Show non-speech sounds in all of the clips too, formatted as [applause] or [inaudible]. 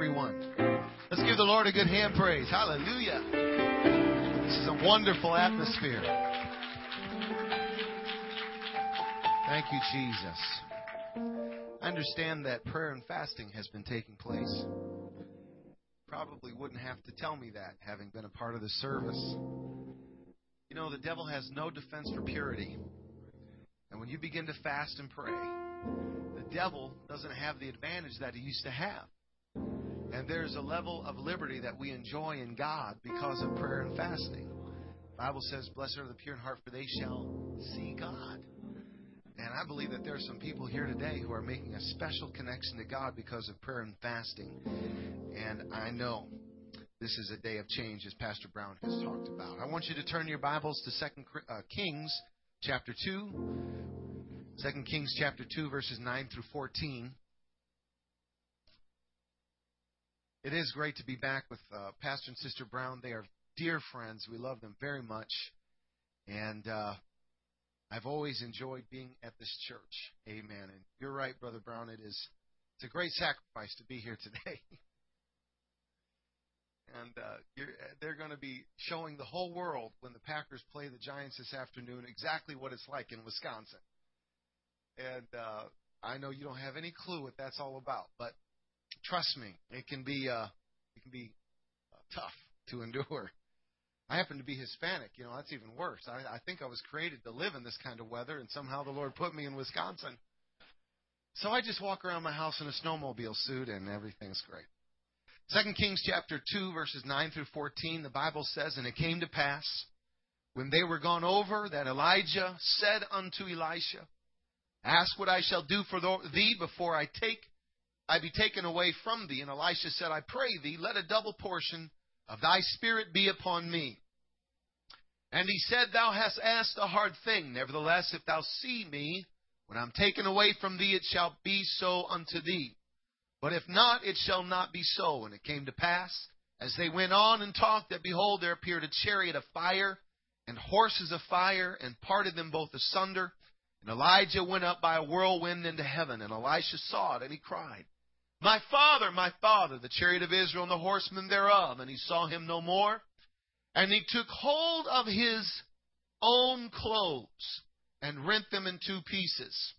everyone. Let's give the Lord a good hand praise. Hallelujah. This is a wonderful atmosphere. Thank you, Jesus. I understand that prayer and fasting has been taking place. Probably wouldn't have to tell me that, having been a part of the service. You know, the devil has no defense for purity. And when you begin to fast and pray, the devil doesn't have the advantage that he used to have. And there's a level of liberty that we enjoy in God because of prayer and fasting. The Bible says, Blessed are the pure in heart, for they shall see God. And I believe that there are some people here today who are making a special connection to God because of prayer and fasting. And I know this is a day of change, as Pastor Brown has talked about. I want you to turn your Bibles to Second uh, Kings chapter 2. 2 Kings chapter 2, verses 9 through 14. It is great to be back with uh, Pastor and Sister Brown. They are dear friends. We love them very much. And uh, I've always enjoyed being at this church. Amen. And you're right, Brother Brown. It is it's a great sacrifice to be here today. [laughs] and uh, they're going to be showing the whole world when the Packers play the Giants this afternoon exactly what it's like in Wisconsin. And uh, I know you don't have any clue what that's all about, but Trust me, it can be uh, it can be uh, tough to endure. I happen to be Hispanic. You know, that's even worse. I, I think I was created to live in this kind of weather, and somehow the Lord put me in Wisconsin. So I just walk around my house in a snowmobile suit, and everything's great. Second Kings chapter two, verses nine through fourteen. The Bible says, "And it came to pass when they were gone over that Elijah said unto Elisha, Ask what I shall do for thee before I take I be taken away from thee. And Elisha said, I pray thee, let a double portion of thy spirit be upon me. And he said, Thou hast asked a hard thing. Nevertheless, if thou see me, when I'm taken away from thee, it shall be so unto thee. But if not, it shall not be so. And it came to pass, as they went on and talked, that behold, there appeared a chariot of fire and horses of fire, and parted them both asunder. And Elijah went up by a whirlwind into heaven, and Elisha saw it, and he cried, my father, my father, the chariot of Israel and the horsemen thereof. And he saw him no more. And he took hold of his own clothes and rent them in two pieces.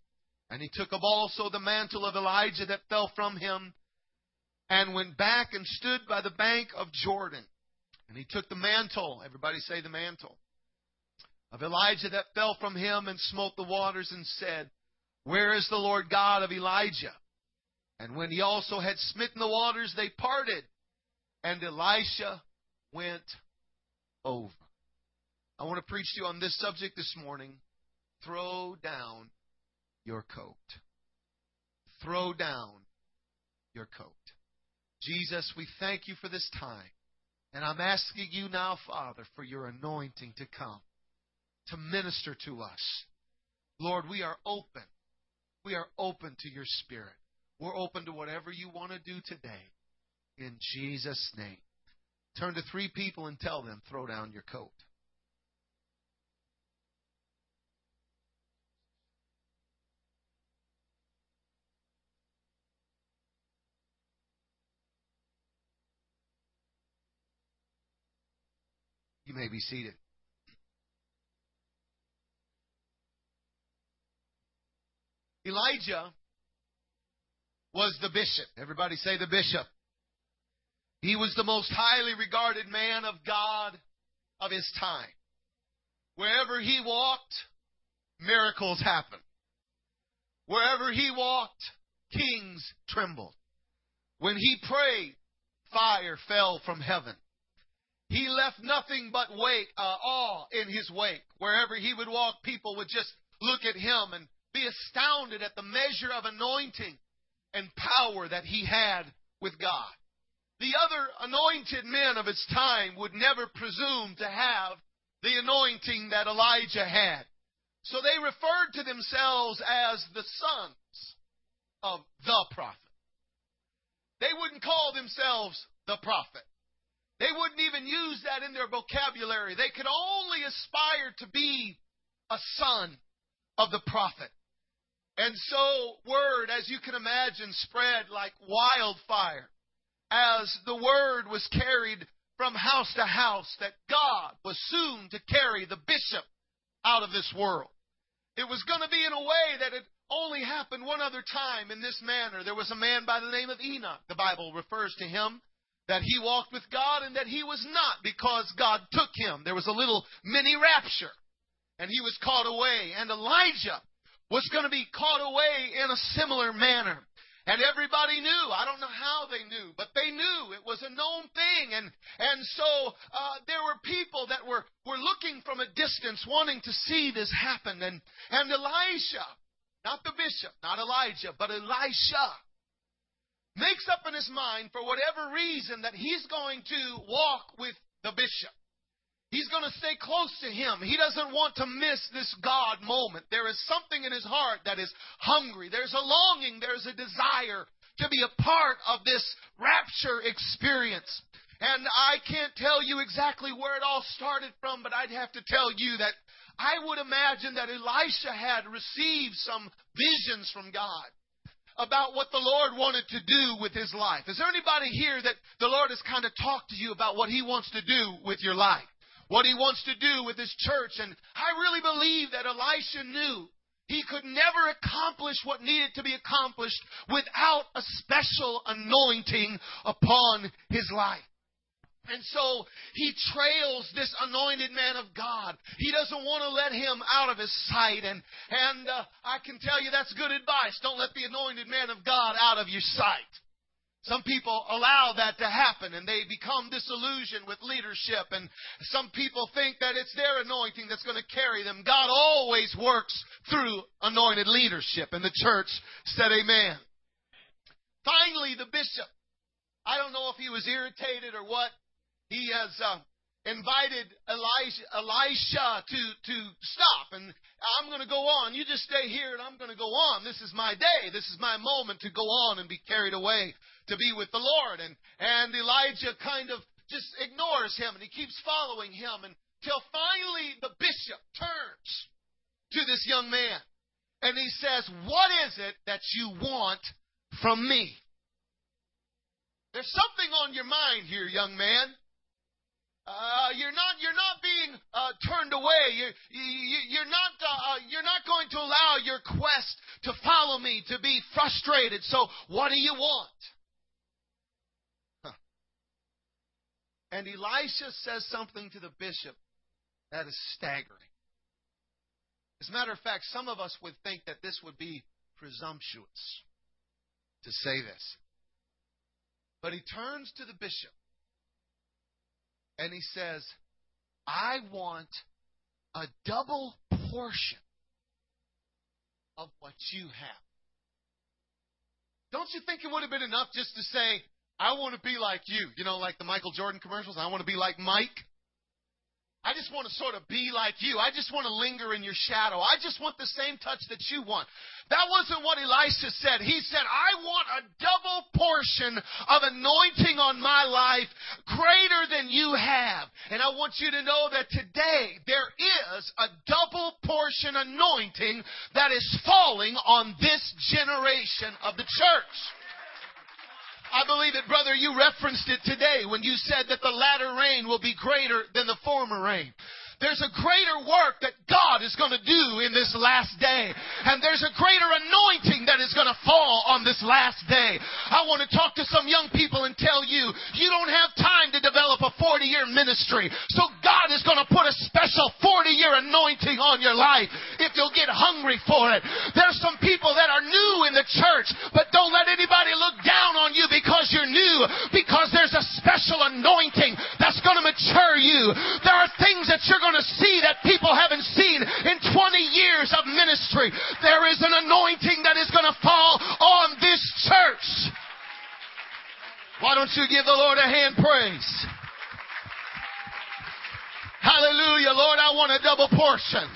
And he took up also the mantle of Elijah that fell from him and went back and stood by the bank of Jordan. And he took the mantle, everybody say the mantle, of Elijah that fell from him and smote the waters and said, Where is the Lord God of Elijah? And when he also had smitten the waters, they parted, and Elisha went over. I want to preach to you on this subject this morning. Throw down your coat. Throw down your coat. Jesus, we thank you for this time. And I'm asking you now, Father, for your anointing to come, to minister to us. Lord, we are open. We are open to your Spirit. We're open to whatever you want to do today. In Jesus' name. Turn to three people and tell them, throw down your coat. You may be seated. Elijah was the bishop. Everybody say the bishop. He was the most highly regarded man of God of his time. Wherever he walked, miracles happened. Wherever he walked, kings trembled. When he prayed, fire fell from heaven. He left nothing but wake, uh, awe in his wake. Wherever he would walk, people would just look at him and be astounded at the measure of anointing and power that he had with God. The other anointed men of his time would never presume to have the anointing that Elijah had. So they referred to themselves as the sons of the prophet. They wouldn't call themselves the prophet. They wouldn't even use that in their vocabulary. They could only aspire to be a son of the prophet. And so, word, as you can imagine, spread like wildfire as the word was carried from house to house that God was soon to carry the bishop out of this world. It was going to be in a way that it only happened one other time in this manner. There was a man by the name of Enoch. The Bible refers to him that he walked with God and that he was not because God took him. There was a little mini rapture and he was caught away. And Elijah was going to be caught away in a similar manner. And everybody knew. I don't know how they knew, but they knew it was a known thing. And and so uh, there were people that were were looking from a distance, wanting to see this happen. And and Elisha, not the bishop, not Elijah, but Elisha, makes up in his mind for whatever reason that he's going to walk with the bishop. He's going to stay close to him. He doesn't want to miss this God moment. There is something in his heart that is hungry. There's a longing. There's a desire to be a part of this rapture experience. And I can't tell you exactly where it all started from, but I'd have to tell you that I would imagine that Elisha had received some visions from God about what the Lord wanted to do with his life. Is there anybody here that the Lord has kind of talked to you about what he wants to do with your life? What he wants to do with his church. And I really believe that Elisha knew he could never accomplish what needed to be accomplished without a special anointing upon his life. And so he trails this anointed man of God. He doesn't want to let him out of his sight. And, and uh, I can tell you that's good advice. Don't let the anointed man of God out of your sight. Some people allow that to happen and they become disillusioned with leadership and some people think that it's their anointing that's going to carry them. God always works through anointed leadership and the church said amen. Finally, the bishop. I don't know if he was irritated or what. He has uh, invited Elijah, Elisha to, to stop and I'm going to go on. You just stay here and I'm going to go on. This is my day. This is my moment to go on and be carried away to be with the Lord. And, and Elijah kind of just ignores him and he keeps following him until finally the bishop turns to this young man and he says, What is it that you want from me? There's something on your mind here, young man. Uh, you're not you're not being uh, turned away. You're, you, are not uh, you're not going to allow your quest to follow me to be frustrated. So what do you want? And Elisha says something to the bishop that is staggering. As a matter of fact, some of us would think that this would be presumptuous to say this. But he turns to the bishop and he says, I want a double portion of what you have. Don't you think it would have been enough just to say, I want to be like you. You know, like the Michael Jordan commercials. I want to be like Mike. I just want to sort of be like you. I just want to linger in your shadow. I just want the same touch that you want. That wasn't what Elisha said. He said, I want a double portion of anointing on my life greater than you have. And I want you to know that today there is a double portion anointing that is falling on this generation of the church. I believe it, brother. You referenced it today when you said that the latter rain will be greater than the former rain. There's a greater work that God is going to do in this last day. And there's a greater anointing that is going to fall on this last day. I want to talk to some young people and tell you, you don't have time to develop a 40 year ministry. So God is going to put a special 40 year anointing on your life if you'll get hungry for it. There's some people that are new in the church, but don't let anybody look down on you because you're new, because there's a special anointing that's going to mature you. There are things that you're going going to see that people haven't seen in 20 years of ministry. There is an anointing that is going to fall on this church. Why don't you give the Lord a hand praise? Hallelujah. Lord, I want a double portion.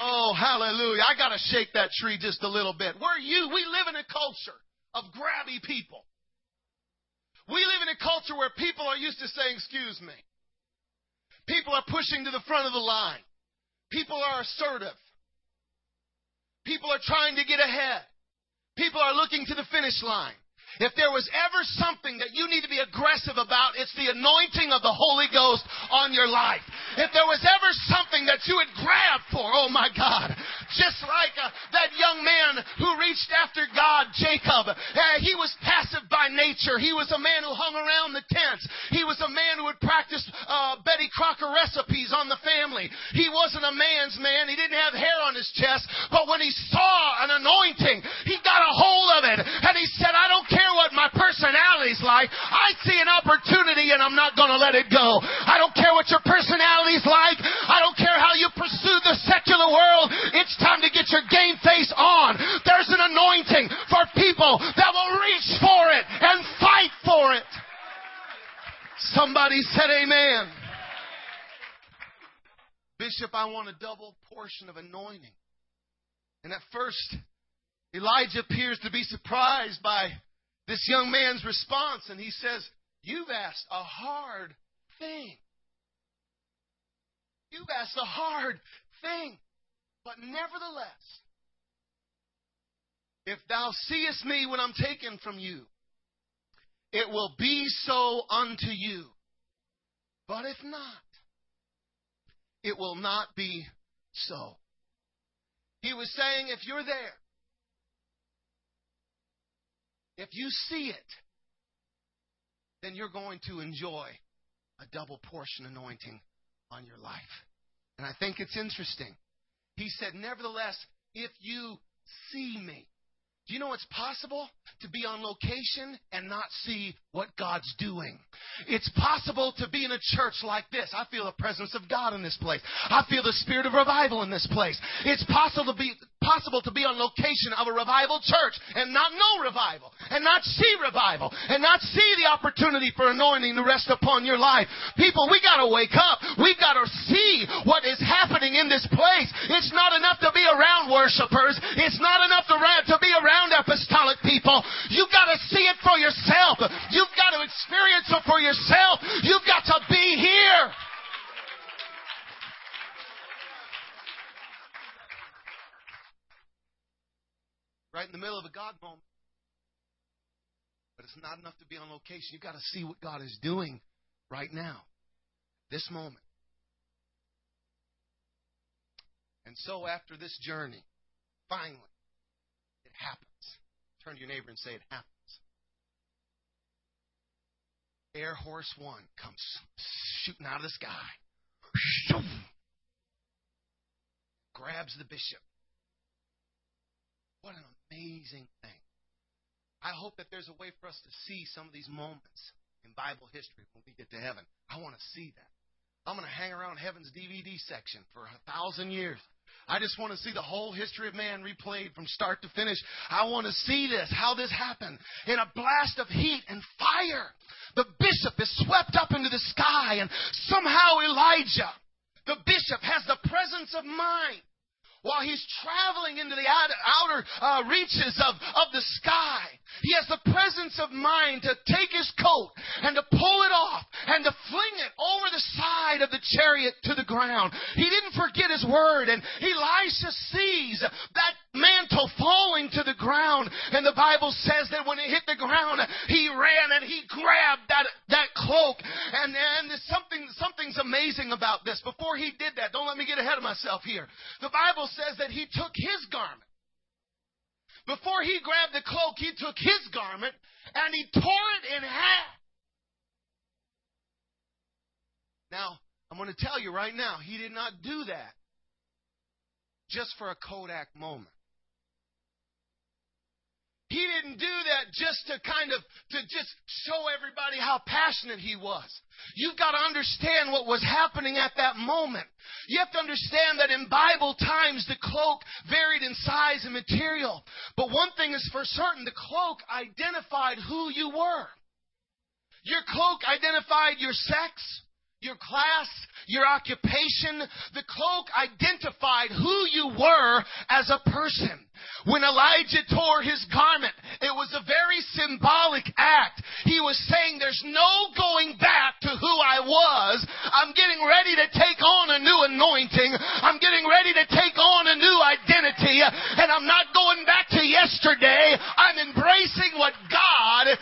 Oh, hallelujah. I got to shake that tree just a little bit. Where are you? We live in a culture of grabby people. We live in a culture where people are used to saying, excuse me. People are pushing to the front of the line. People are assertive. People are trying to get ahead. People are looking to the finish line. If there was ever something that you need to be aggressive about, it's the anointing of the Holy Ghost on your life. If there was ever something that you would grab for, oh my God, just like uh, that young man who reached after God, Jacob, uh, he was passive by nature. He was a man who hung around the tents. He was a man who would practice uh, Betty Crocker recipes on the family. He wasn't a man's man. He didn't have hair on his chest. But when he saw an anointing, he got a hold of it and he said, I don't care what my personality's like. I see an opportunity and I'm not going to let it go. I don't care what your personality's like. I don't care how you pursue the secular world. It's time to get your game face on. There's an anointing for people that will reach for it and fight for it. Somebody said amen. Bishop, I want a double portion of anointing. And at first, Elijah appears to be surprised by this young man's response, and he says, You've asked a hard thing. You've asked a hard thing. But nevertheless, if thou seest me when I'm taken from you, it will be so unto you. But if not, it will not be so. He was saying, if you're there, if you see it, then you're going to enjoy a double portion anointing on your life. And I think it's interesting. He said, Nevertheless, if you see me, do you know it's possible to be on location and not see what God's doing? It's possible to be in a church like this. I feel the presence of God in this place. I feel the spirit of revival in this place. It's possible to be possible to be on location of a revival church and not know revival and not see revival and not see the opportunity for anointing to rest upon your life. People, we got to wake up. We've got to see what is happening in this place. It's not enough to be around worshipers. It's not enough to, to be around around apostolic people. You've got to see it for yourself. You've got to experience it for yourself. You've got to be here. Right in the middle of a God moment. But it's not enough to be on location. You've got to see what God is doing right now, this moment. And so, after this journey, finally, it happens. Turn to your neighbor and say, It happens. Air Horse One comes shooting out of the sky, grabs the bishop. What an amazing thing. I hope that there's a way for us to see some of these moments in Bible history when we get to heaven. I want to see that. I'm going to hang around heaven's DVD section for a thousand years. I just want to see the whole history of man replayed from start to finish. I want to see this, how this happened. In a blast of heat and fire, the bishop is swept up into the sky, and somehow Elijah, the bishop, has the presence of mind while he's traveling into the outer uh, reaches of, of the sky. He has the presence of mind to take his coat and to pull it off and to fling it over the side of the chariot to the ground. He didn't forget his word, and Elisha sees that mantle falling to the ground. And the Bible says that when it hit the ground, he ran and he grabbed that, that cloak. And, and there's something, something's amazing about this. Before he did that, don't let me get ahead of myself here. The Bible says that he took his garment. Before he grabbed the cloak, he took his garment and he tore it in half. Now, I'm going to tell you right now, he did not do that just for a Kodak moment. He didn't do that just to kind of, to just show everybody how passionate he was. You've got to understand what was happening at that moment. You have to understand that in Bible times, the cloak varied in size and material. But one thing is for certain, the cloak identified who you were. Your cloak identified your sex, your class, your occupation. The cloak identified who you were as a person. When Elijah tore his garment, it was a very symbolic act. He was saying, there's no going back to who I was. I'm getting ready to take on a new anointing. I'm getting ready to take on a new identity. And I'm not going back to yesterday. I'm embracing what God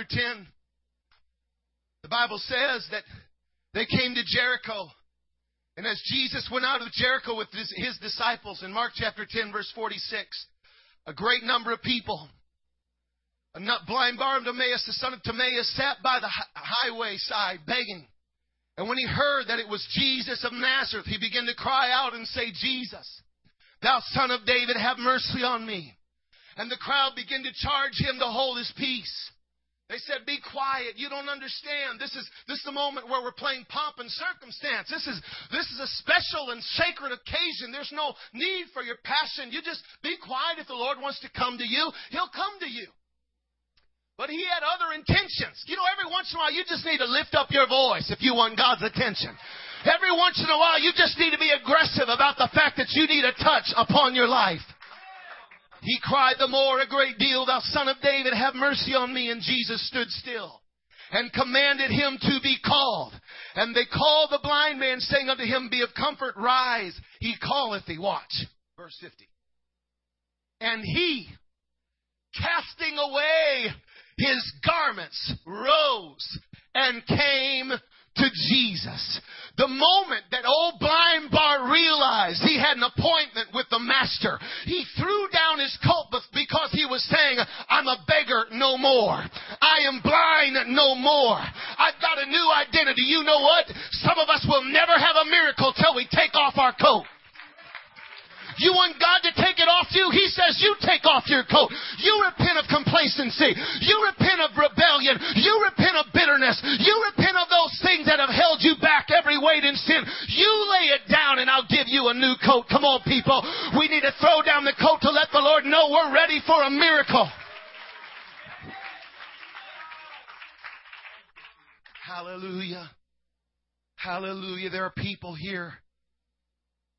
chapter 10. The Bible says that they came to Jericho. And as Jesus went out of Jericho with his, his disciples in Mark chapter 10, verse 46, a great number of people, a blind Bartimaeus, the son of Timaeus, sat by the highway side begging. And when he heard that it was Jesus of Nazareth, he began to cry out and say, Jesus, thou son of David, have mercy on me. And the crowd began to charge him to hold his peace. They said, be quiet. You don't understand. This is, this is the moment where we're playing pomp and circumstance. This is, this is a special and sacred occasion. There's no need for your passion. You just be quiet. If the Lord wants to come to you, He'll come to you. But he had other intentions. You know, every once in a while you just need to lift up your voice if you want God's attention. Every once in a while you just need to be aggressive about the fact that you need a touch upon your life. He cried the more a great deal, Thou son of David, have mercy on me. And Jesus stood still and commanded him to be called. And they called the blind man, saying unto him, Be of comfort, rise. He calleth thee. Watch. Verse 50. And he, casting away his garments rose and came to Jesus. The moment that old blind Bar realized he had an appointment with the Master, he threw down his coat because he was saying, I'm a beggar no more. I am blind no more. I've got a new identity. You know what? Some of us will never have a miracle till we take off our coat. You want God to take it off you? He says you take off your coat. You repent of complacency. You repent of rebellion. You repent of bitterness. You repent of those things that have held you back, every weight and sin. You lay it down and I'll give you a new coat. Come on, people. We need to throw down the coat to let the Lord know we're ready for a miracle. Hallelujah. Hallelujah. There are people here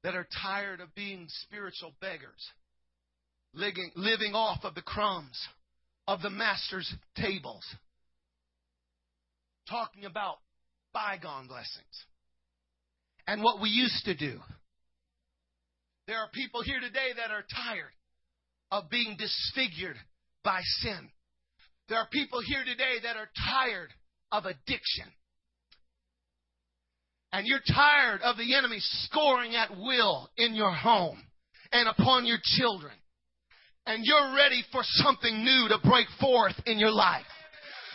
that are tired of being spiritual beggars, living, living off of the crumbs of the master's tables, talking about bygone blessings and what we used to do. There are people here today that are tired of being disfigured by sin. There are people here today that are tired of addiction and you're tired of the enemy scoring at will in your home and upon your children, and you're ready for something new to break forth in your life.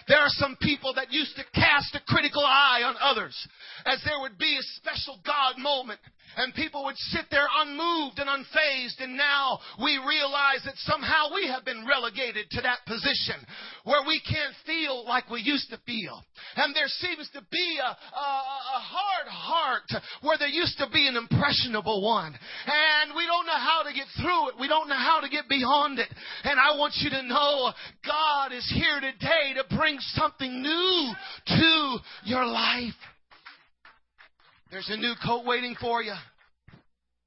There are some people that used to cast a critical eye on others as there would be a special God moment and people would sit there unmoved and unfazed and now we realize that somehow we have been relegated to that position where we can't feel like we used to feel. And there seems to be a, a, a hard heart where there used to be an impressionable one. And we don't know how to get through it. We don't know how to get beyond it. And I want you to know God is here today to bring something new to your life. There's a new coat waiting for you.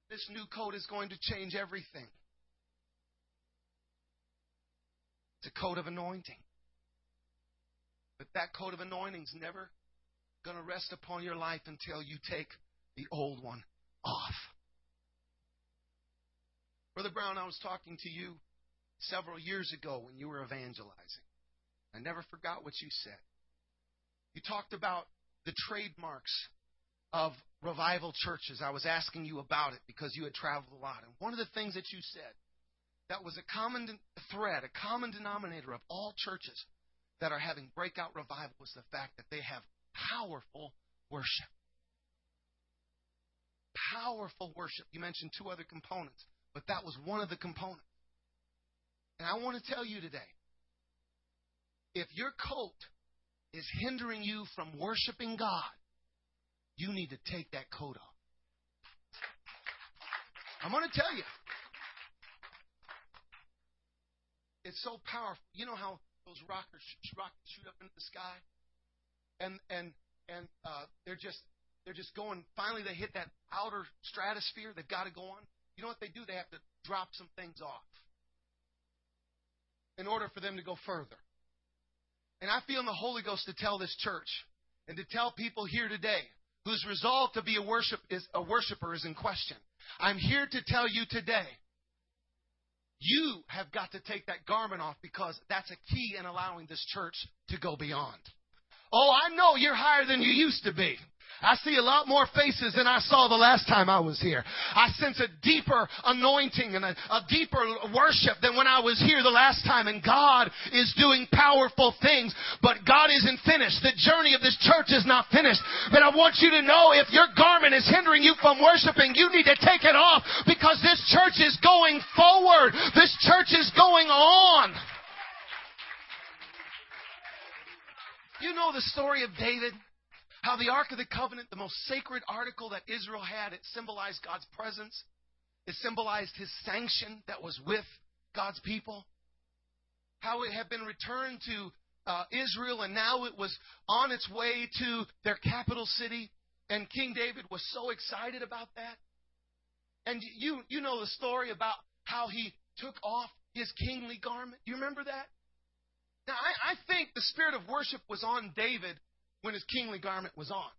this new coat is going to change everything. It's a coat of anointing. But that coat of anointing is never going to rest upon your life until you take the old one off. Brother Brown, I was talking to you several years ago when you were evangelizing. I never forgot what you said. You talked about the trademarks of revival churches. I was asking you about it because you had traveled a lot. And one of the things that you said that was a common thread, a common denominator of all churches that are having breakout revival was the fact that they have powerful worship. Powerful worship. You mentioned two other components, but that was one of the components. And I want to tell you today if your coat is hindering you from worshiping God, you need to take that coat off. I'm going to tell you. It's so powerful. You know how those rockers rockets shoot up into the sky, and and and uh, they're just they're just going. Finally, they hit that outer stratosphere. They've got to go on. You know what they do? They have to drop some things off in order for them to go further. And I feel in the Holy Ghost to tell this church and to tell people here today whose resolve to be a worship is a worshiper is in question. I'm here to tell you today you have got to take that garment off because that's a key in allowing this church to go beyond. Oh, I know you're higher than you used to be. I see a lot more faces than I saw the last time I was here. I sense a deeper anointing and a, a, deeper worship than when I was here the last time. And God is doing powerful things, but God isn't finished. The journey of this church is not finished. But I want you to know if your garment is hindering you from worshiping, you need to take it off because this church is going forward. This church is going on. You know the story of David? How the Ark of the Covenant, the most sacred article that Israel had, it symbolized God's presence. It symbolized his sanction that was with God's people. How it had been returned to uh, Israel and now it was on its way to their capital city. And King David was so excited about that. And you, you know the story about how he took off his kingly garment. You remember that? Now, I, I think the spirit of worship was on David when his kingly garment was on.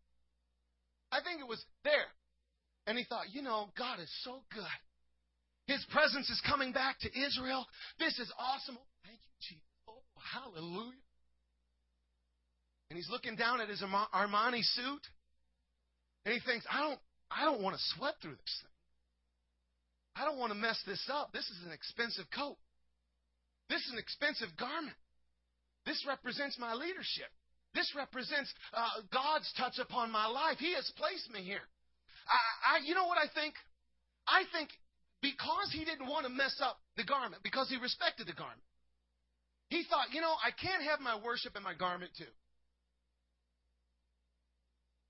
I think it was there. And he thought, you know, God is so good. His presence is coming back to Israel. This is awesome. Oh, thank you, Jesus. Oh, hallelujah. And he's looking down at his Armani suit, and he thinks, I don't, I don't want to sweat through this thing. I don't want to mess this up. This is an expensive coat. This is an expensive garment. This represents my leadership. This represents uh, God's touch upon my life. He has placed me here. I, I, you know what I think? I think because he didn't want to mess up the garment, because he respected the garment, he thought, you know, I can't have my worship in my garment too.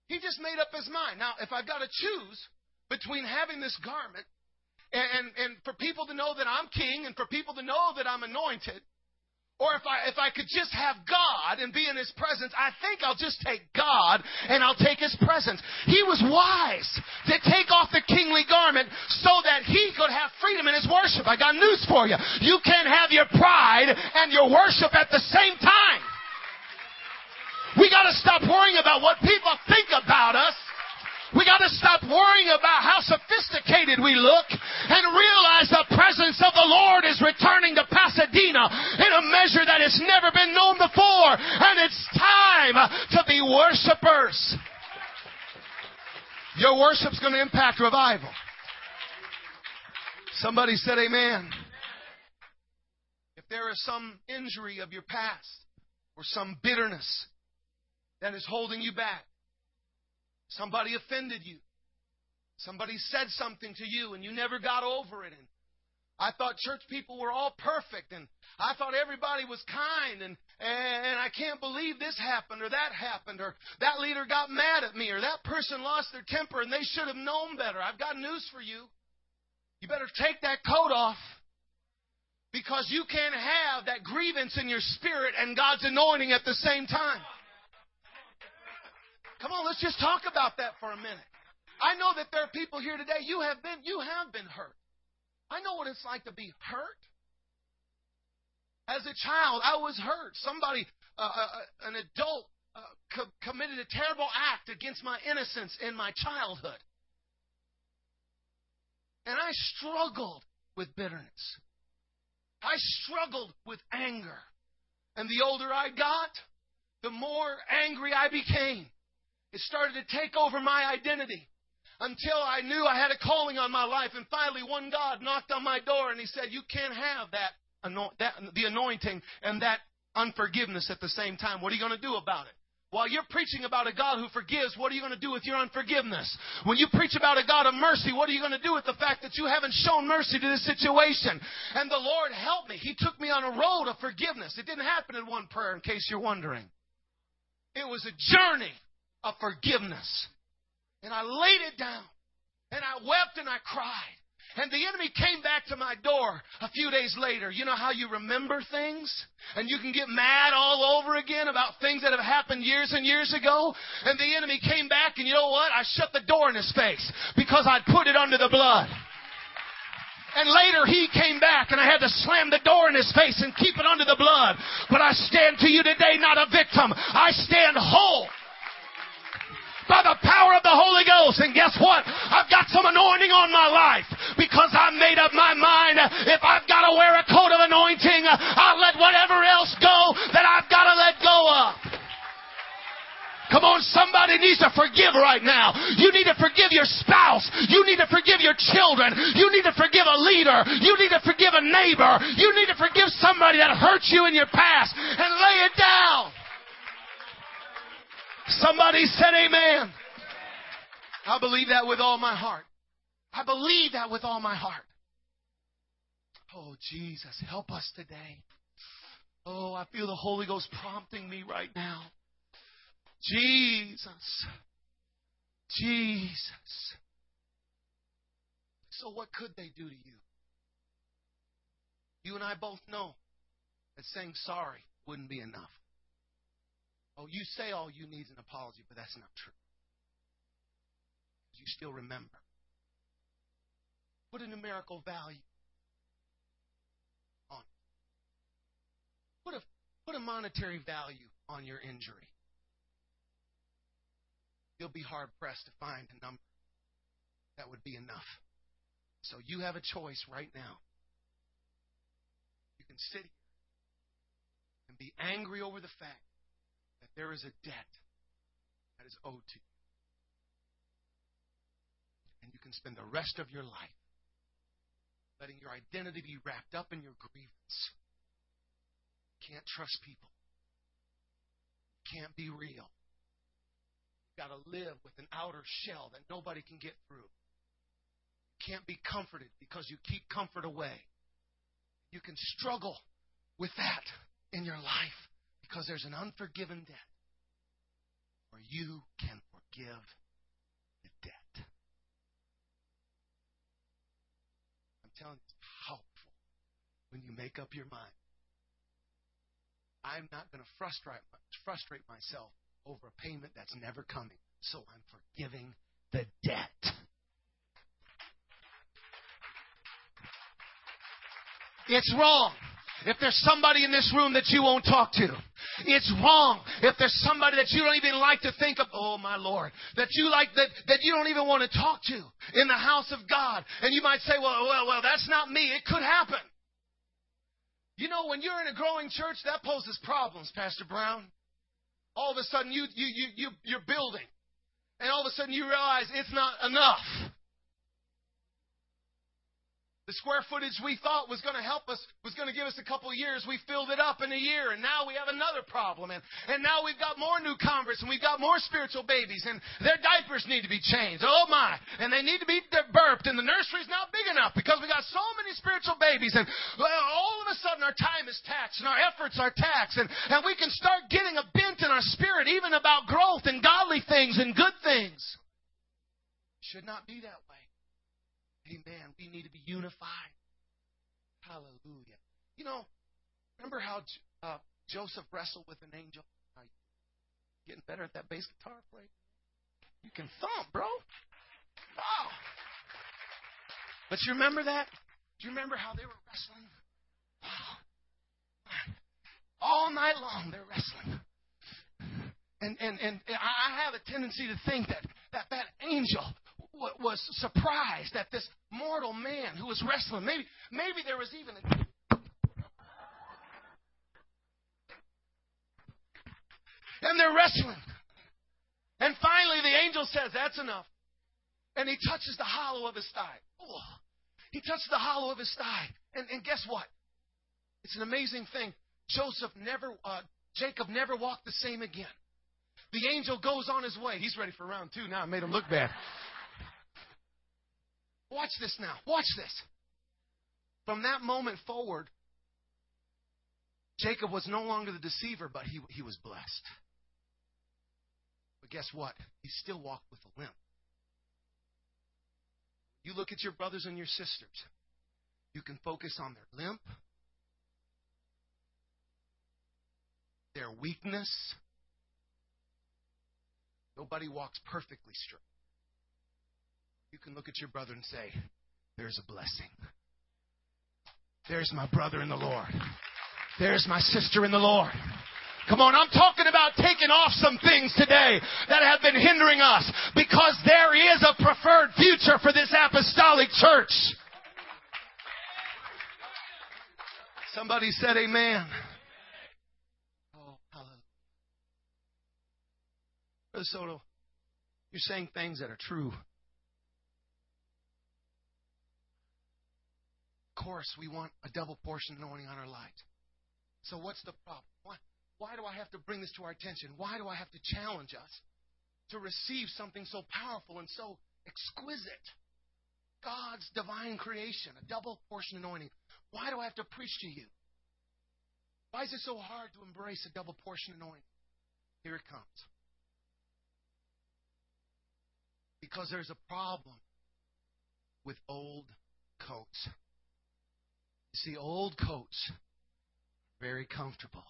He just made up his mind. Now, if I've got to choose between having this garment and, and, and for people to know that I'm king and for people to know that I'm anointed, or if I, if I could just have God and be in His presence, I think I'll just take God and I'll take His presence. He was wise to take off the kingly garment so that He could have freedom in His worship. I got news for you. You can't have your pride and your worship at the same time. We gotta stop worrying about what people think about us we got to stop worrying about how sophisticated we look and realize the presence of the Lord is returning to Pasadena in a measure that has never been known before. And it's time to be worshipers. Your worship's going to impact revival. Somebody said amen. If there is some injury of your past or some bitterness that is holding you back, Somebody offended you. Somebody said something to you and you never got over it. And I thought church people were all perfect and I thought everybody was kind and, and I can't believe this happened or that happened or that leader got mad at me or that person lost their temper and they should have known better. I've got news for you. You better take that coat off because you can't have that grievance in your spirit and God's anointing at the same time. Come on, let's just talk about that for a minute. I know that there are people here today, you have been, you have been hurt. I know what it's like to be hurt. As a child, I was hurt. Somebody, uh, uh, uh an adult, uh, co- committed a terrible act against my innocence in my childhood. And I struggled with bitterness. I struggled with anger. And the older I got, the more angry I became. It started to take over my identity until I knew I had a calling on my life. And finally, one God knocked on my door and he said, You can't have that, that the anointing and that unforgiveness at the same time. What are you going to do about it? While you're preaching about a God who forgives, what are you going to do with your unforgiveness? When you preach about a God of mercy, what are you going to do with the fact that you haven't shown mercy to this situation? And the Lord helped me. He took me on a road of forgiveness. It didn't happen in one prayer, in case you're wondering. It was a journey of forgiveness. And I laid it down. And I wept and I cried. And the enemy came back to my door a few days later. You know how you remember things? And you can get mad all over again about things that have happened years and years ago. And the enemy came back and you know what? I shut the door in his face because I'd put it under the blood. And later he came back and I had to slam the door in his face and keep it under the blood. But I stand to you today not a victim. I stand whole by the power of the Holy Ghost. And guess what? I've got some anointing on my life because I made up my mind. If I've got to wear a coat of anointing, I'll let whatever else go that I've got to let go of. Come on, somebody needs to forgive right now. You need to forgive your spouse. You need to forgive your children. You need to forgive a leader. You need to forgive a neighbor. You need to forgive somebody that hurt you in your past and lay it down. Somebody said amen. I believe that with all my heart. I believe that with all my heart. Oh, Jesus, help us today. Oh, I feel the Holy Ghost prompting me right now. Jesus. Jesus. So, what could they do to you? You and I both know that saying sorry wouldn't be enough. Oh, you say all you need is an apology, but that's not true. You still remember. Put a numerical value on it. Put a, put a monetary value on your injury. You'll be hard pressed to find a number that would be enough. So you have a choice right now. You can sit here and be angry over the fact there is a debt that is owed to you. And you can spend the rest of your life letting your identity be wrapped up in your grievance. Can't trust people. Can't be real. You've got to live with an outer shell that nobody can get through. You can't be comforted because you keep comfort away. You can struggle with that in your life because there's an unforgiven debt where you can forgive the debt. I'm telling you, it's powerful when you make up your mind. I'm not going to frustrate, frustrate myself over a payment that's never coming, so I'm forgiving the debt. It's wrong. If there's somebody in this room that you won't talk to, it's wrong. If there's somebody that you don't even like to think of, oh my Lord, that you like that, that you don't even want to talk to in the house of God. And you might say, well, well, well, that's not me. It could happen. You know, when you're in a growing church, that poses problems, Pastor Brown. All of a sudden you, you, you, you, you're building. And all of a sudden you realize it's not enough. The square footage we thought was going to help us, was going to give us a couple years, we filled it up in a year, and now we have another problem. And, and now we've got more new converts, and we've got more spiritual babies, and their diapers need to be changed. Oh my! And they need to be burped, and the nursery's not big enough because we got so many spiritual babies, and all of a sudden our time is taxed, and our efforts are taxed, and, and we can start getting a bent in our spirit even about growth and godly things and good things. Should not be that way. Amen. We need to be unified. Hallelujah. You know, remember how uh, Joseph wrestled with an angel? Getting better at that bass guitar play. You can thump, bro. Oh. But you remember that? Do you remember how they were wrestling? All night long they're wrestling. And, and, and I have a tendency to think that that, that angel was surprised that this mortal man who was wrestling, maybe, maybe there was even a and they're wrestling. And finally, the angel says, That's enough. And he touches the hollow of his thigh. He touches the hollow of his thigh. And, and guess what? It's an amazing thing. Joseph never, uh, Jacob never walked the same again. The angel goes on his way. He's ready for round two now. I made him look bad. Watch this now. Watch this. From that moment forward, Jacob was no longer the deceiver, but he, he was blessed. But guess what? He still walked with a limp. You look at your brothers and your sisters, you can focus on their limp, their weakness. Nobody walks perfectly straight. You can look at your brother and say, There's a blessing. There's my brother in the Lord. There's my sister in the Lord. Come on, I'm talking about taking off some things today that have been hindering us because there is a preferred future for this apostolic church. Somebody said amen. Oh, hallelujah. Brother Soto, you're saying things that are true. Course, we want a double portion anointing on our lives. So what's the problem? Why, why do I have to bring this to our attention? Why do I have to challenge us to receive something so powerful and so exquisite? God's divine creation, a double portion anointing. Why do I have to preach to you? Why is it so hard to embrace a double portion anointing? Here it comes. Because there's a problem with old coats. See, old coats very comfortable.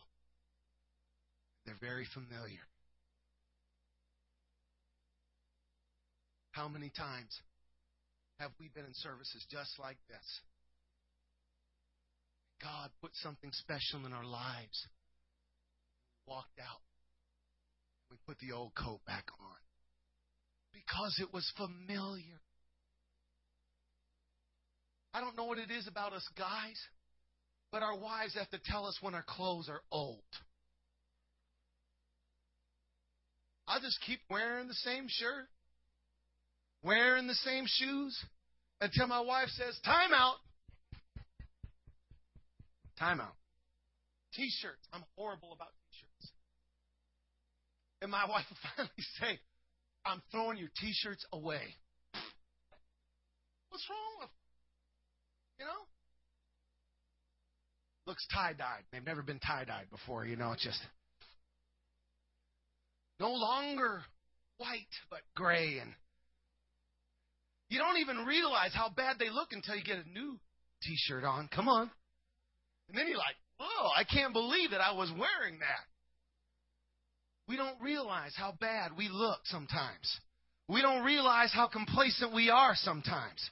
They're very familiar. How many times have we been in services just like this? God put something special in our lives. Walked out. We put the old coat back on. Because it was familiar. I don't know what it is about us guys, but our wives have to tell us when our clothes are old. I just keep wearing the same shirt, wearing the same shoes until my wife says, Time out. Time out. T shirts. I'm horrible about t shirts. And my [laughs] wife will finally say, I'm throwing your t shirts away. What's wrong with? You know? Looks tie dyed. They've never been tie dyed before, you know, it's just no longer white, but gray. And you don't even realize how bad they look until you get a new t shirt on. Come on. And then you're like, oh, I can't believe that I was wearing that. We don't realize how bad we look sometimes. We don't realize how complacent we are sometimes.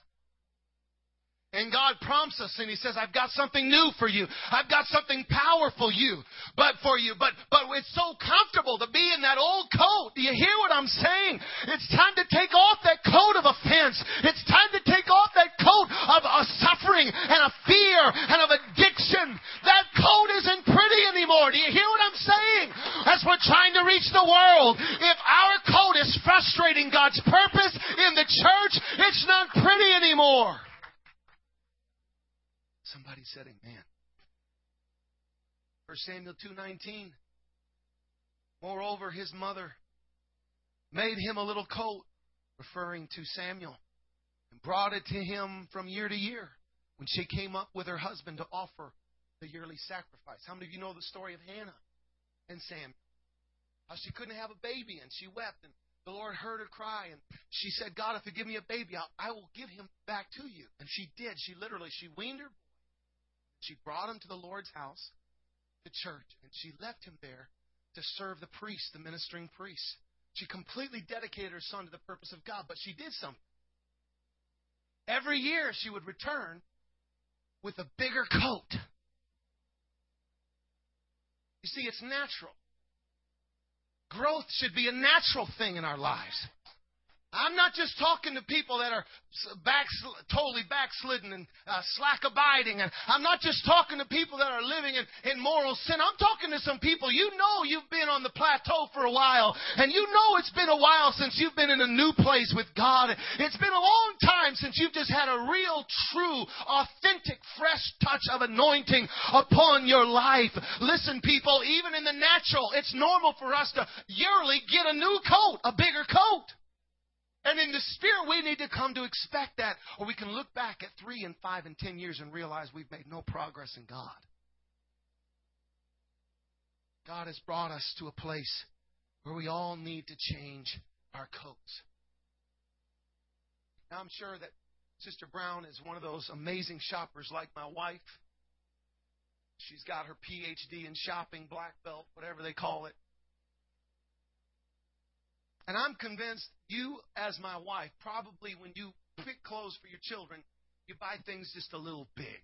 And God prompts us and He says, I've got something new for you. I've got something powerful you, but for you. But, but it's so comfortable to be in that old coat. Do you hear what I'm saying? It's time to take off that coat of offense. It's time to take off that coat of, of suffering and of fear and of addiction. That coat isn't pretty anymore. Do you hear what I'm saying? As we're trying to reach the world, if our coat is frustrating God's purpose in the church, it's not pretty anymore. Somebody said amen. 1 Samuel 2:19 Moreover his mother made him a little coat referring to Samuel and brought it to him from year to year when she came up with her husband to offer the yearly sacrifice. How many of you know the story of Hannah and Samuel? How she couldn't have a baby and she wept and the Lord heard her cry and she said, God, if you give me a baby, I'll, I will give him back to you. And she did. She literally, she weaned her she brought him to the Lord's house, the church, and she left him there to serve the priest, the ministering priest. She completely dedicated her son to the purpose of God, but she did something. every year she would return with a bigger coat. You see, it's natural. Growth should be a natural thing in our lives. I'm not just talking to people that are back, totally backslidden and uh, slack abiding. And I'm not just talking to people that are living in, in moral sin. I'm talking to some people, you know you've been on the plateau for a while. And you know it's been a while since you've been in a new place with God. It's been a long time since you've just had a real, true, authentic, fresh touch of anointing upon your life. Listen, people, even in the natural, it's normal for us to yearly get a new coat, a bigger coat. And in the spirit, we need to come to expect that, or we can look back at three and five and ten years and realize we've made no progress in God. God has brought us to a place where we all need to change our coats. Now, I'm sure that Sister Brown is one of those amazing shoppers like my wife. She's got her PhD in shopping, black belt, whatever they call it. And I'm convinced you, as my wife, probably when you pick clothes for your children, you buy things just a little big.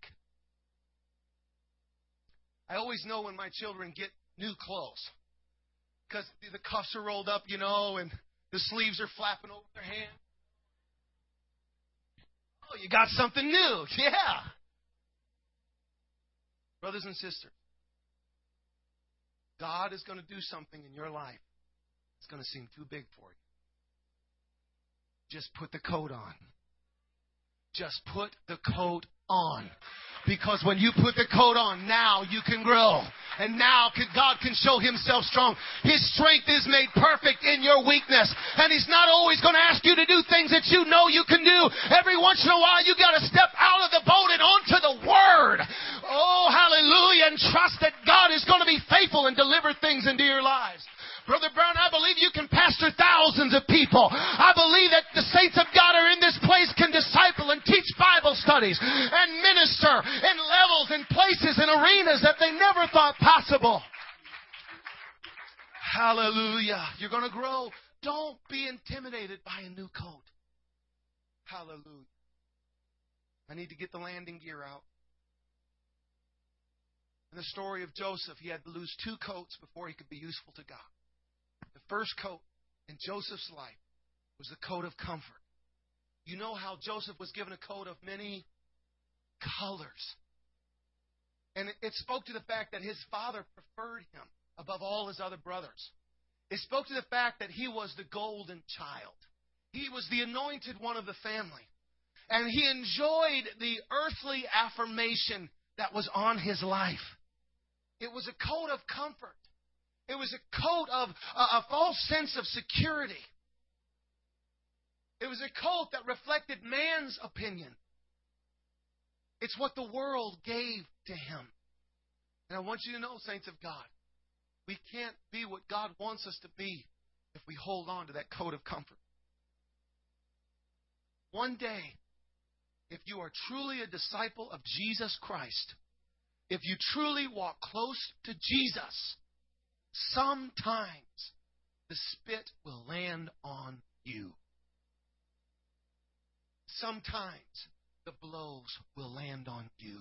I always know when my children get new clothes because the cuffs are rolled up, you know, and the sleeves are flapping over their hand. Oh, you got something new. [laughs] Yeah. Brothers and sisters, God is going to do something in your life it's going to seem too big for you. Just put the coat on. Just put the coat on. Because when you put the coat on, now you can grow. And now God can show Himself strong. His strength is made perfect in your weakness. And He's not always going to ask you to do things that you know you can do. Every once in a while, you got to step out of the boat and onto the Word. Oh, hallelujah. And trust that God is going to be faithful and deliver things into your lives. Brother Brown, I believe you can pastor thousands of people. I believe that the saints of God are in this place can disciple and teach Bible studies and minister in levels and places and arenas that they never thought possible. Hallelujah. You're going to grow. Don't be intimidated by a new coat. Hallelujah. I need to get the landing gear out. In the story of Joseph, he had to lose two coats before he could be useful to God first coat in Joseph's life was the coat of comfort. You know how Joseph was given a coat of many colors. And it spoke to the fact that his father preferred him above all his other brothers. It spoke to the fact that he was the golden child. He was the anointed one of the family. And he enjoyed the earthly affirmation that was on his life. It was a coat of comfort. It was a coat of uh, a, a false sense of security. It was a coat that reflected man's opinion. It's what the world gave to him. And I want you to know, saints of God, we can't be what God wants us to be if we hold on to that coat of comfort. One day, if you are truly a disciple of Jesus Christ, if you truly walk close to Jesus, sometimes the spit will land on you. Sometimes the blows will land on you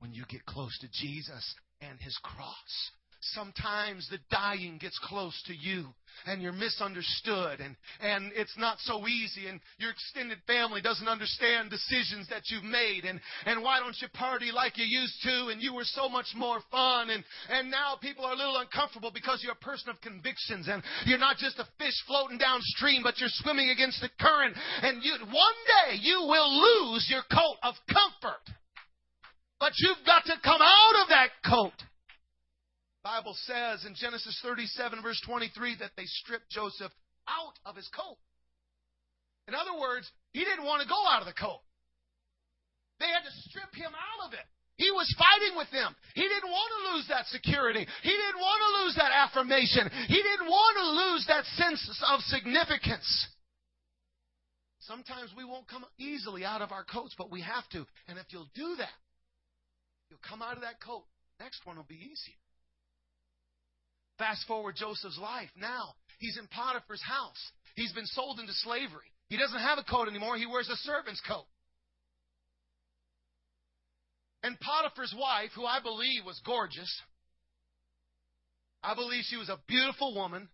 when you get close to Jesus and His cross. Sometimes the dying gets close to you and you're misunderstood and, and it's not so easy and your extended family doesn't understand decisions that you've made and, and why don't you party like you used to and you were so much more fun and, and now people are a little uncomfortable because you're a person of convictions and you're not just a fish floating downstream but you're swimming against the current and you, one day you will lose your coat of comfort. But you've got to come out of that coat Bible says in Genesis 37 verse 23 that they stripped Joseph out of his coat. In other words, he didn't want to go out of the coat. They had to strip him out of it. He was fighting with them. He didn't want to lose that security. He didn't want to lose that affirmation. He didn't want to lose that sense of significance. Sometimes we won't come easily out of our coats, but we have to. And if you'll do that, you'll come out of that coat. Next one will be easier. Fast forward Joseph's life. Now, he's in Potiphar's house. He's been sold into slavery. He doesn't have a coat anymore. He wears a servant's coat. And Potiphar's wife, who I believe was gorgeous, I believe she was a beautiful woman.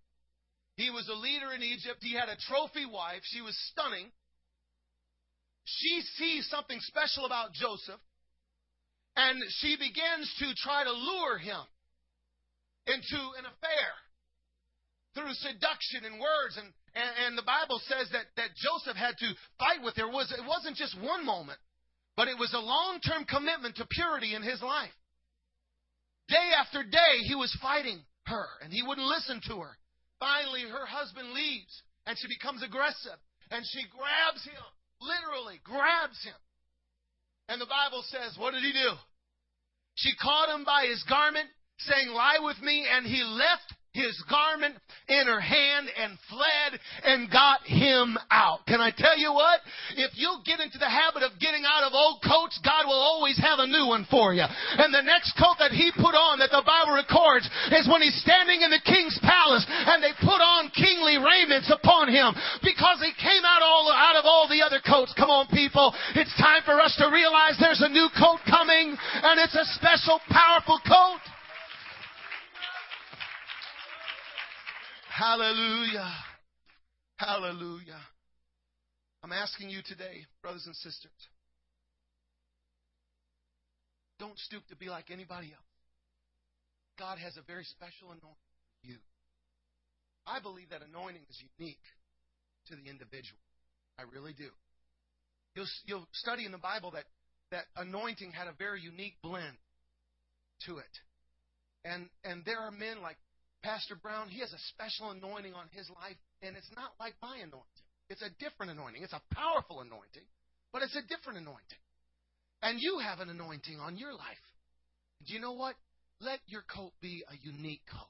He was a leader in Egypt. He had a trophy wife. She was stunning. She sees something special about Joseph, and she begins to try to lure him into an affair through seduction and words. And, and, and the Bible says that, that Joseph had to fight with her. Was, it wasn't just one moment, but it was a long term commitment to purity in his life. Day after day, he was fighting her, and he wouldn't listen to her. Finally, her husband leaves, and she becomes aggressive, and she grabs him, literally grabs him. And the Bible says, what did he do? She caught him by his garment, saying, Lie with me, and he left his garment in her hand and fled and got him out. Can I tell you what? If you get into the habit of getting out of old coats, God will always have a new one for you. And the next coat that he put on that the Bible records is when he's standing in the king's palace and they put on kingly raiments upon him because he came out all out of all the other coats. Come on people, it's time for us to realize there's a new coat coming and it's a special powerful coat. Hallelujah. Hallelujah. I'm asking you today, brothers and sisters, don't stoop to be like anybody else. God has a very special anointing for you. I believe that anointing is unique to the individual. I really do. You'll, you'll study in the Bible that, that anointing had a very unique blend to it. And, and there are men like Pastor Brown, he has a special anointing on his life, and it's not like my anointing. It's a different anointing. It's a powerful anointing, but it's a different anointing. And you have an anointing on your life. Do you know what? Let your coat be a unique coat.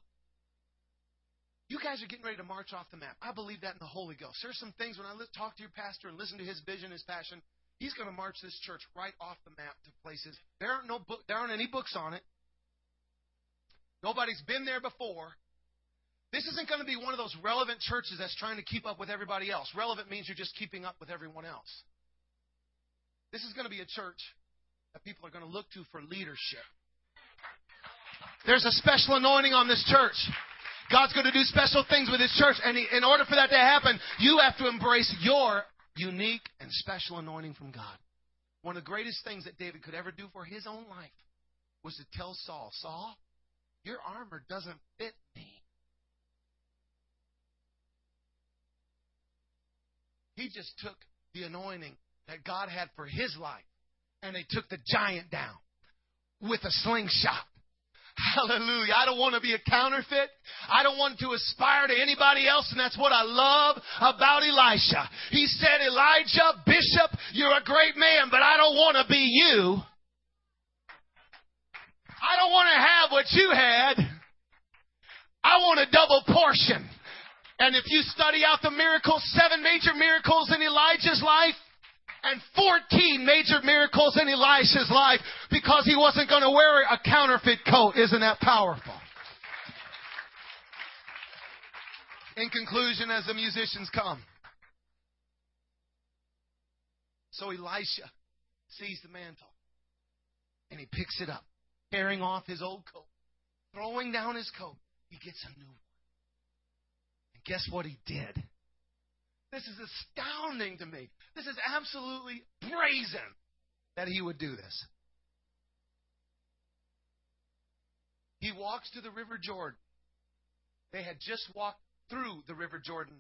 You guys are getting ready to march off the map. I believe that in the Holy Ghost. There's some things when I talk to your pastor and listen to his vision, his passion, he's going to march this church right off the map to places. There aren't no book, there aren't any books on it. Nobody's been there before. This isn't going to be one of those relevant churches that's trying to keep up with everybody else. Relevant means you're just keeping up with everyone else. This is going to be a church that people are going to look to for leadership. There's a special anointing on this church. God's going to do special things with His church. And in order for that to happen, you have to embrace your unique and special anointing from God. One of the greatest things that David could ever do for his own life was to tell Saul, Saul, your armor doesn't fit me. He just took the anointing that God had for his life and they took the giant down with a slingshot. Hallelujah. I don't want to be a counterfeit. I don't want to aspire to anybody else, and that's what I love about Elisha. He said, Elijah, Bishop, you're a great man, but I don't want to be you. I don't want to have what you had. I want a double portion. And if you study out the miracles, seven major miracles in Elijah's life, and 14 major miracles in Elisha's life because he wasn't going to wear a counterfeit coat. Isn't that powerful? In conclusion, as the musicians come, so Elisha sees the mantle and he picks it up, tearing off his old coat, throwing down his coat. He gets a new one And guess what he did? This is astounding to me. This is absolutely brazen that he would do this. He walks to the River Jordan. They had just walked through the River Jordan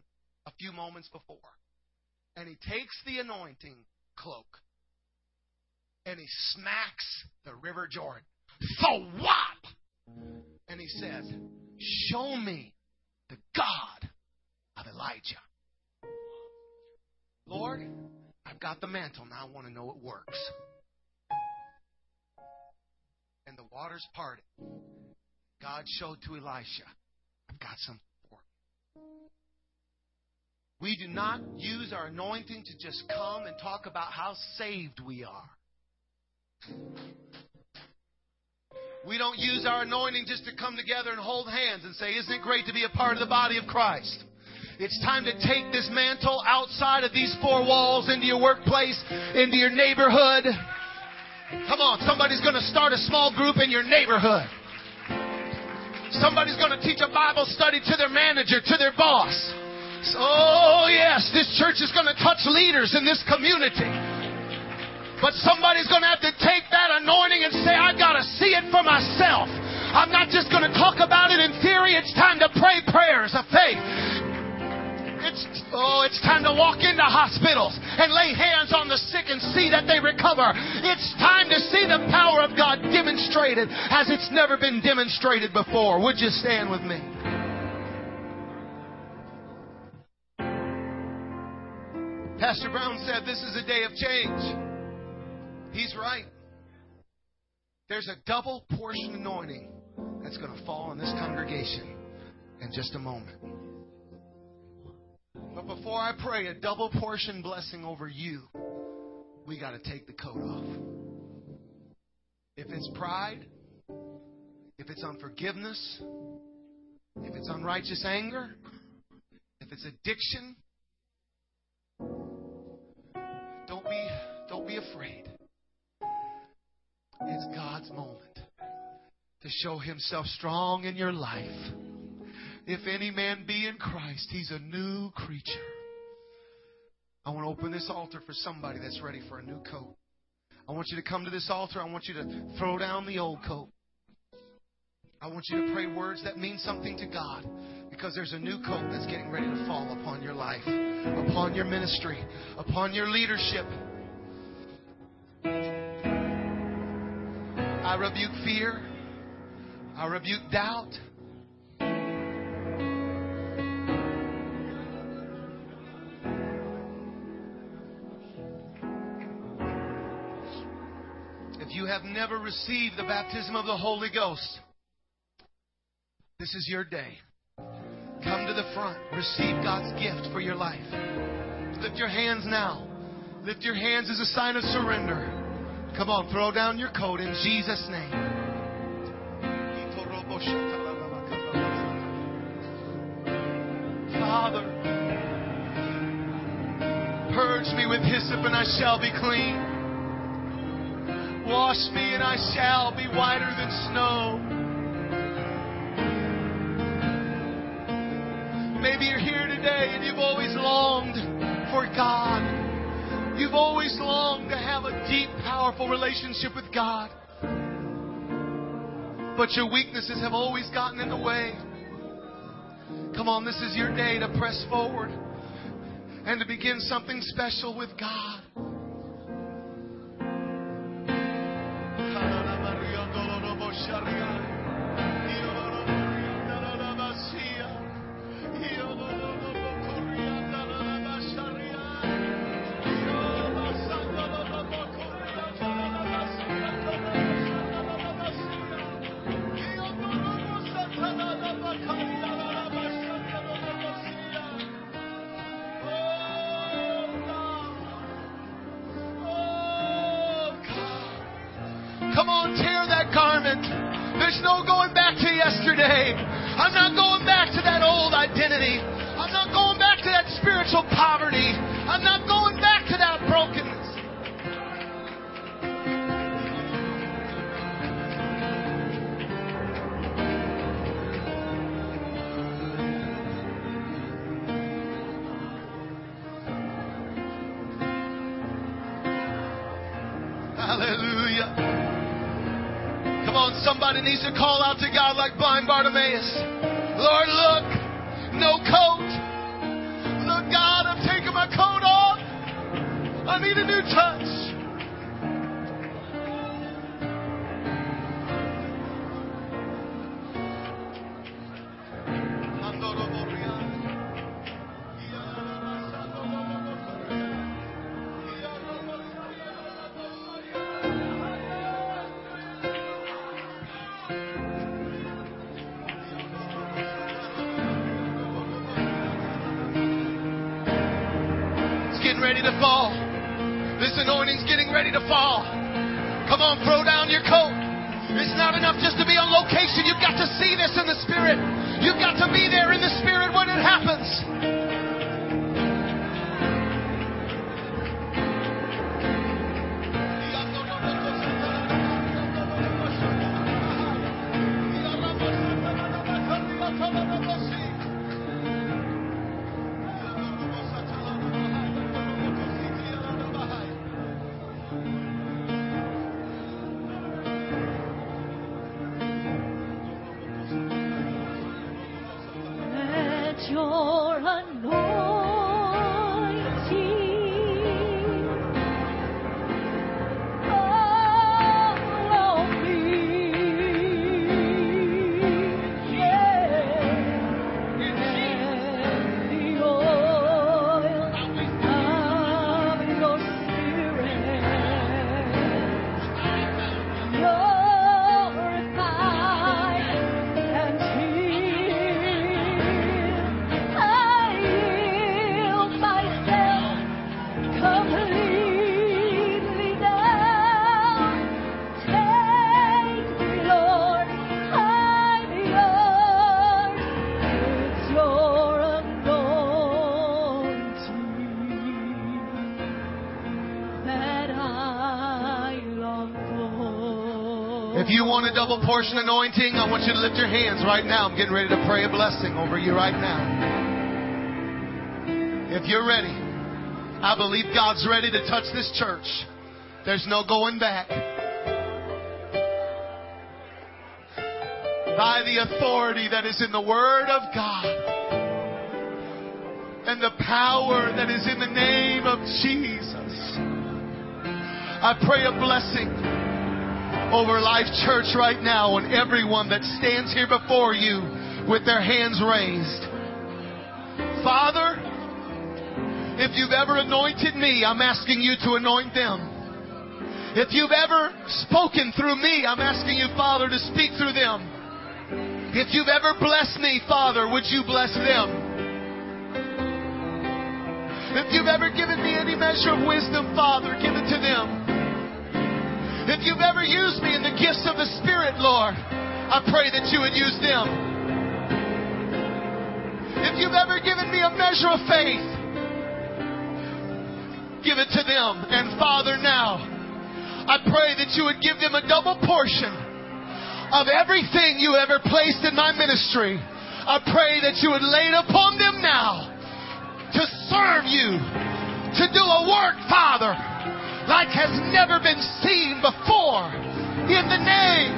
a few moments before. And he takes the anointing cloak and he smacks the River Jordan. So what? And he says, Show me the God of Elijah. Lord, I've got the mantle. Now I want to know it works. And the waters parted. God showed to Elisha, I've got something for you. We do not use our anointing to just come and talk about how saved we are. We don't use our anointing just to come together and hold hands and say, Isn't it great to be a part of the body of Christ? It's time to take this mantle outside of these four walls into your workplace, into your neighborhood. Come on, somebody's going to start a small group in your neighborhood. Somebody's going to teach a Bible study to their manager, to their boss. Oh, yes, this church is going to touch leaders in this community. But somebody's going to have to take that anointing and say, I've got to see it for myself. I'm not just going to talk about it in theory. It's time to pray prayers of faith. It's, oh, it's time to walk into hospitals and lay hands on the sick and see that they recover. It's time to see the power of God demonstrated as it's never been demonstrated before. Would you stand with me? Pastor Brown said this is a day of change. He's right. There's a double portion anointing that's going to fall on this congregation in just a moment. But before I pray a double portion blessing over you, we got to take the coat off. If it's pride, if it's unforgiveness, if it's unrighteous anger, if it's addiction, don't be don't be afraid. It's God's moment to show himself strong in your life. If any man be in Christ, he's a new creature. I want to open this altar for somebody that's ready for a new coat. I want you to come to this altar. I want you to throw down the old coat. I want you to pray words that mean something to God because there's a new coat that's getting ready to fall upon your life, upon your ministry, upon your leadership. I rebuke fear. I rebuke doubt. If you have never received the baptism of the Holy Ghost, this is your day. Come to the front. Receive God's gift for your life. Lift your hands now. Lift your hands as a sign of surrender. Come on, throw down your coat in Jesus' name. Father, purge me with hyssop and I shall be clean. Wash me and I shall be whiter than snow. Maybe you're here today and you've always longed for God. You've always longed to a deep, powerful relationship with God. But your weaknesses have always gotten in the way. Come on, this is your day to press forward and to begin something special with God. Double portion anointing, I want you to lift your hands right now. I'm getting ready to pray a blessing over you right now. If you're ready, I believe God's ready to touch this church. There's no going back. By the authority that is in the Word of God and the power that is in the name of Jesus, I pray a blessing over Life Church right now and everyone that stands here before you with their hands raised. Father, if you've ever anointed me, I'm asking you to anoint them. If you've ever spoken through me, I'm asking you, Father, to speak through them. If you've ever blessed me, Father, would you bless them? If you've ever given me any measure of wisdom, Father, give it to them. If you've ever used me in the gifts of the Spirit, Lord, I pray that you would use them. If you've ever given me a measure of faith, give it to them. And Father, now, I pray that you would give them a double portion of everything you ever placed in my ministry. I pray that you would lay it upon them now to serve you, to do a work, Father like has never been seen before. In the name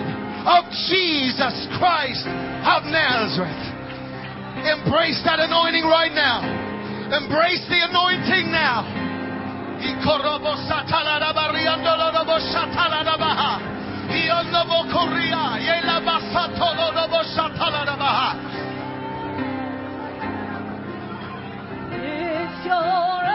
of Jesus Christ of Nazareth. Embrace that anointing right now. Embrace the anointing now. It's your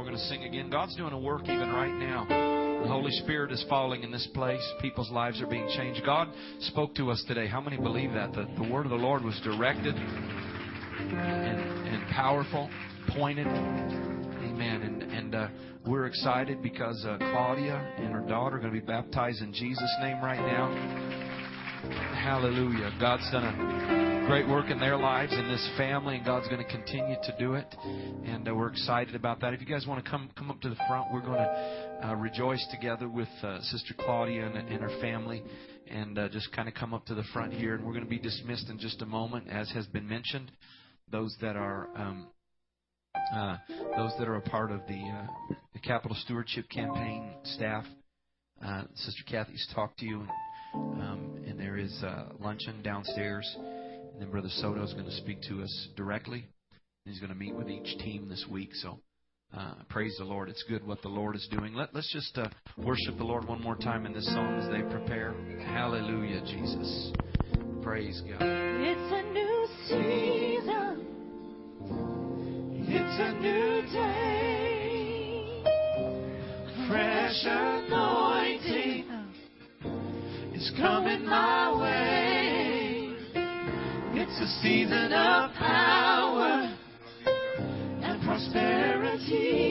We're going to sing again. God's doing a work even right now. The Holy Spirit is falling in this place. People's lives are being changed. God spoke to us today. How many believe that? The, the word of the Lord was directed and, and powerful, pointed. Amen. And, and uh, we're excited because uh, Claudia and her daughter are going to be baptized in Jesus' name right now. Hallelujah. God's done a great work in their lives and this family, and God's going to continue to do it. And uh, we're excited about that. If you guys want to come come up to the front, we're going to uh, rejoice together with uh, Sister Claudia and, and her family and uh, just kind of come up to the front here. And we're going to be dismissed in just a moment, as has been mentioned. Those that are um, uh, those that are a part of the, uh, the Capital Stewardship Campaign staff, uh, Sister Kathy's talked to you, and, um, and there is uh, luncheon downstairs. And then Brother Soto is going to speak to us directly. He's going to meet with each team this week. So uh, praise the Lord. It's good what the Lord is doing. Let, let's just uh, worship the Lord one more time in this song as they prepare. Hallelujah, Jesus. Praise God. It's a new season. It's a new day. Fresh coming my way. It's a season of power and prosperity.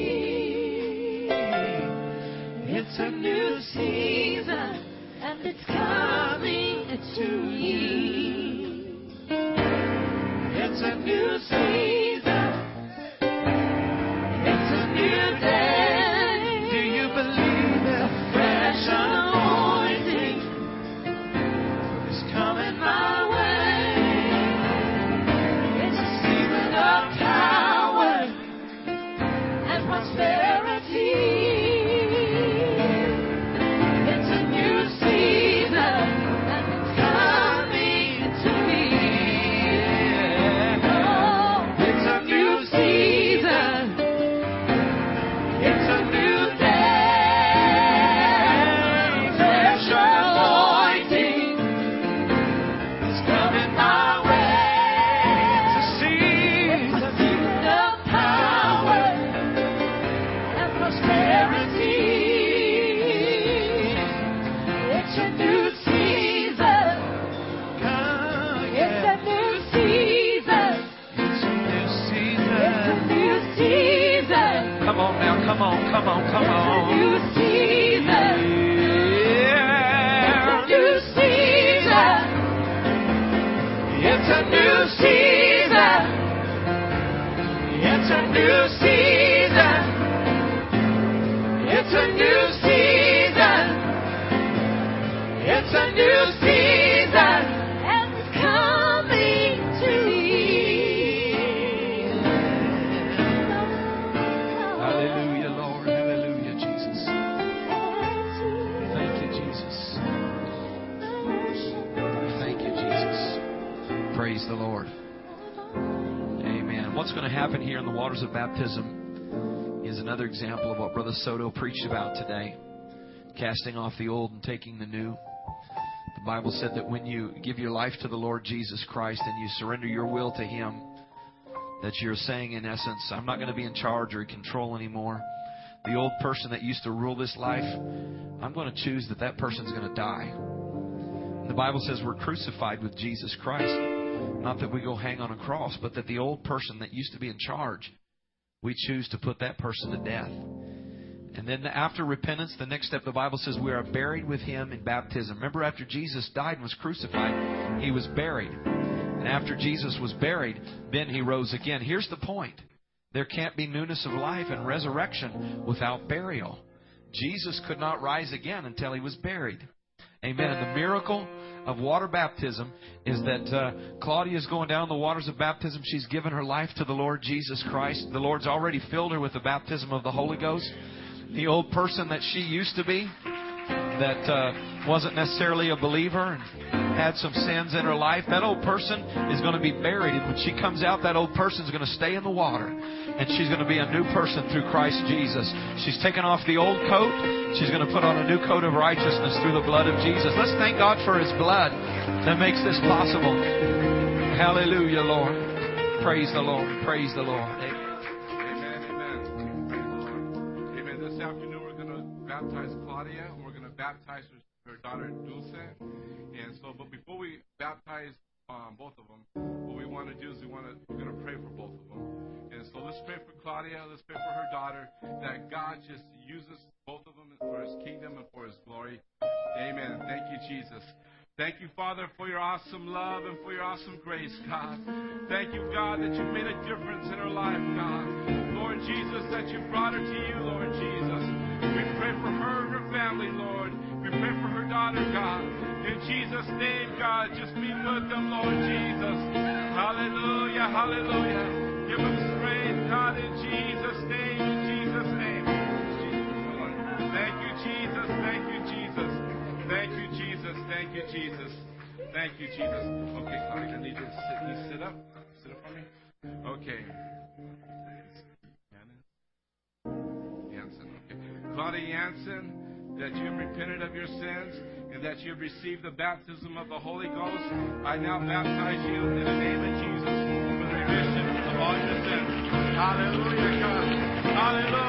It's a new season and it's coming to me. It's a new season. Of baptism is another example of what Brother Soto preached about today casting off the old and taking the new. The Bible said that when you give your life to the Lord Jesus Christ and you surrender your will to Him, that you're saying, in essence, I'm not going to be in charge or in control anymore. The old person that used to rule this life, I'm going to choose that that person's going to die. The Bible says we're crucified with Jesus Christ. Not that we go hang on a cross, but that the old person that used to be in charge, we choose to put that person to death. And then after repentance, the next step, the Bible says we are buried with him in baptism. Remember, after Jesus died and was crucified, he was buried. And after Jesus was buried, then he rose again. Here's the point there can't be newness of life and resurrection without burial. Jesus could not rise again until he was buried. Amen. And the miracle of water baptism is that uh, Claudia is going down the waters of baptism. She's given her life to the Lord Jesus Christ. The Lord's already filled her with the baptism of the Holy Ghost. The old person that she used to be, that uh, wasn't necessarily a believer and had some sins in her life, that old person is going to be buried. And when she comes out, that old person is going to stay in the water. And she's going to be a new person through Christ Jesus. She's taken off the old coat. She's going to put on a new coat of righteousness through the blood of Jesus. Let's thank God for His blood that makes this possible. Hallelujah, Lord. Praise the Lord. Praise the Lord. Amen. This afternoon we're going to baptize Claudia and we're going to baptize her, her daughter Dulce. And so, but before we baptize um, both of them, what we want to do is we want to we're going to pray for both of them. Let's pray for Claudia. Let's pray for her daughter. That God just uses both of them for His kingdom and for His glory. Amen. Thank you, Jesus. Thank you, Father, for your awesome love and for your awesome grace, God. Thank you, God, that you made a difference in her life, God. Lord Jesus, that you brought her to you, Lord Jesus. We pray for her and her family, Lord. We pray for her daughter, God. In Jesus' name, God, just be with them, Lord Jesus. Hallelujah, hallelujah. Give them God, in Jesus' name, in Jesus' name. Thank you, Jesus. Thank you, Jesus. Thank you, Jesus. Thank you, Jesus. Thank you, Jesus. Okay, Claudia, I need to sit. You sit up? Sit up for me. Okay. Okay. Claudia Jansen, that you have repented of your sins and that you have received the baptism of the Holy Ghost. I now baptize you in the name of Jesus Hallelujah, God. Hallelujah.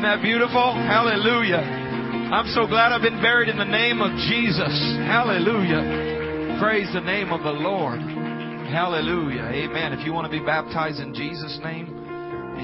Isn't that beautiful? Hallelujah. I'm so glad I've been buried in the name of Jesus. Hallelujah. Praise the name of the Lord. Hallelujah. Amen. If you want to be baptized in Jesus' name,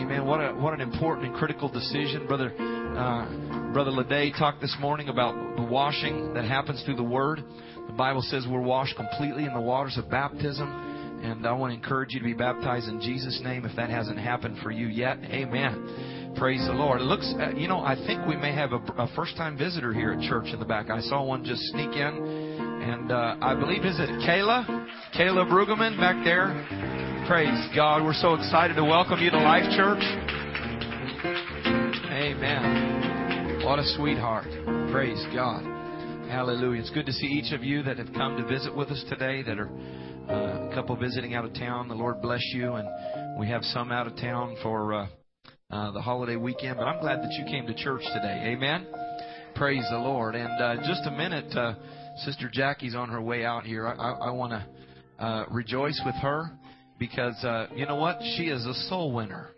Amen. What a what an important and critical decision, brother. Uh, brother Lede talked this morning about the washing that happens through the Word. The Bible says we're washed completely in the waters of baptism, and I want to encourage you to be baptized in Jesus' name if that hasn't happened for you yet. Amen. Praise the Lord. It looks, uh, you know, I think we may have a, a first-time visitor here at church in the back. I saw one just sneak in, and uh, I believe is it Kayla, Kayla Brueggemann back there. Praise God. We're so excited to welcome you to Life Church. Amen. What a sweetheart. Praise God. Hallelujah. It's good to see each of you that have come to visit with us today, that are uh, a couple visiting out of town. The Lord bless you. And we have some out of town for uh, uh, the holiday weekend. But I'm glad that you came to church today. Amen. Praise the Lord. And uh, just a minute, uh, Sister Jackie's on her way out here. I, I, I want to uh, rejoice with her because uh, you know what? She is a soul winner.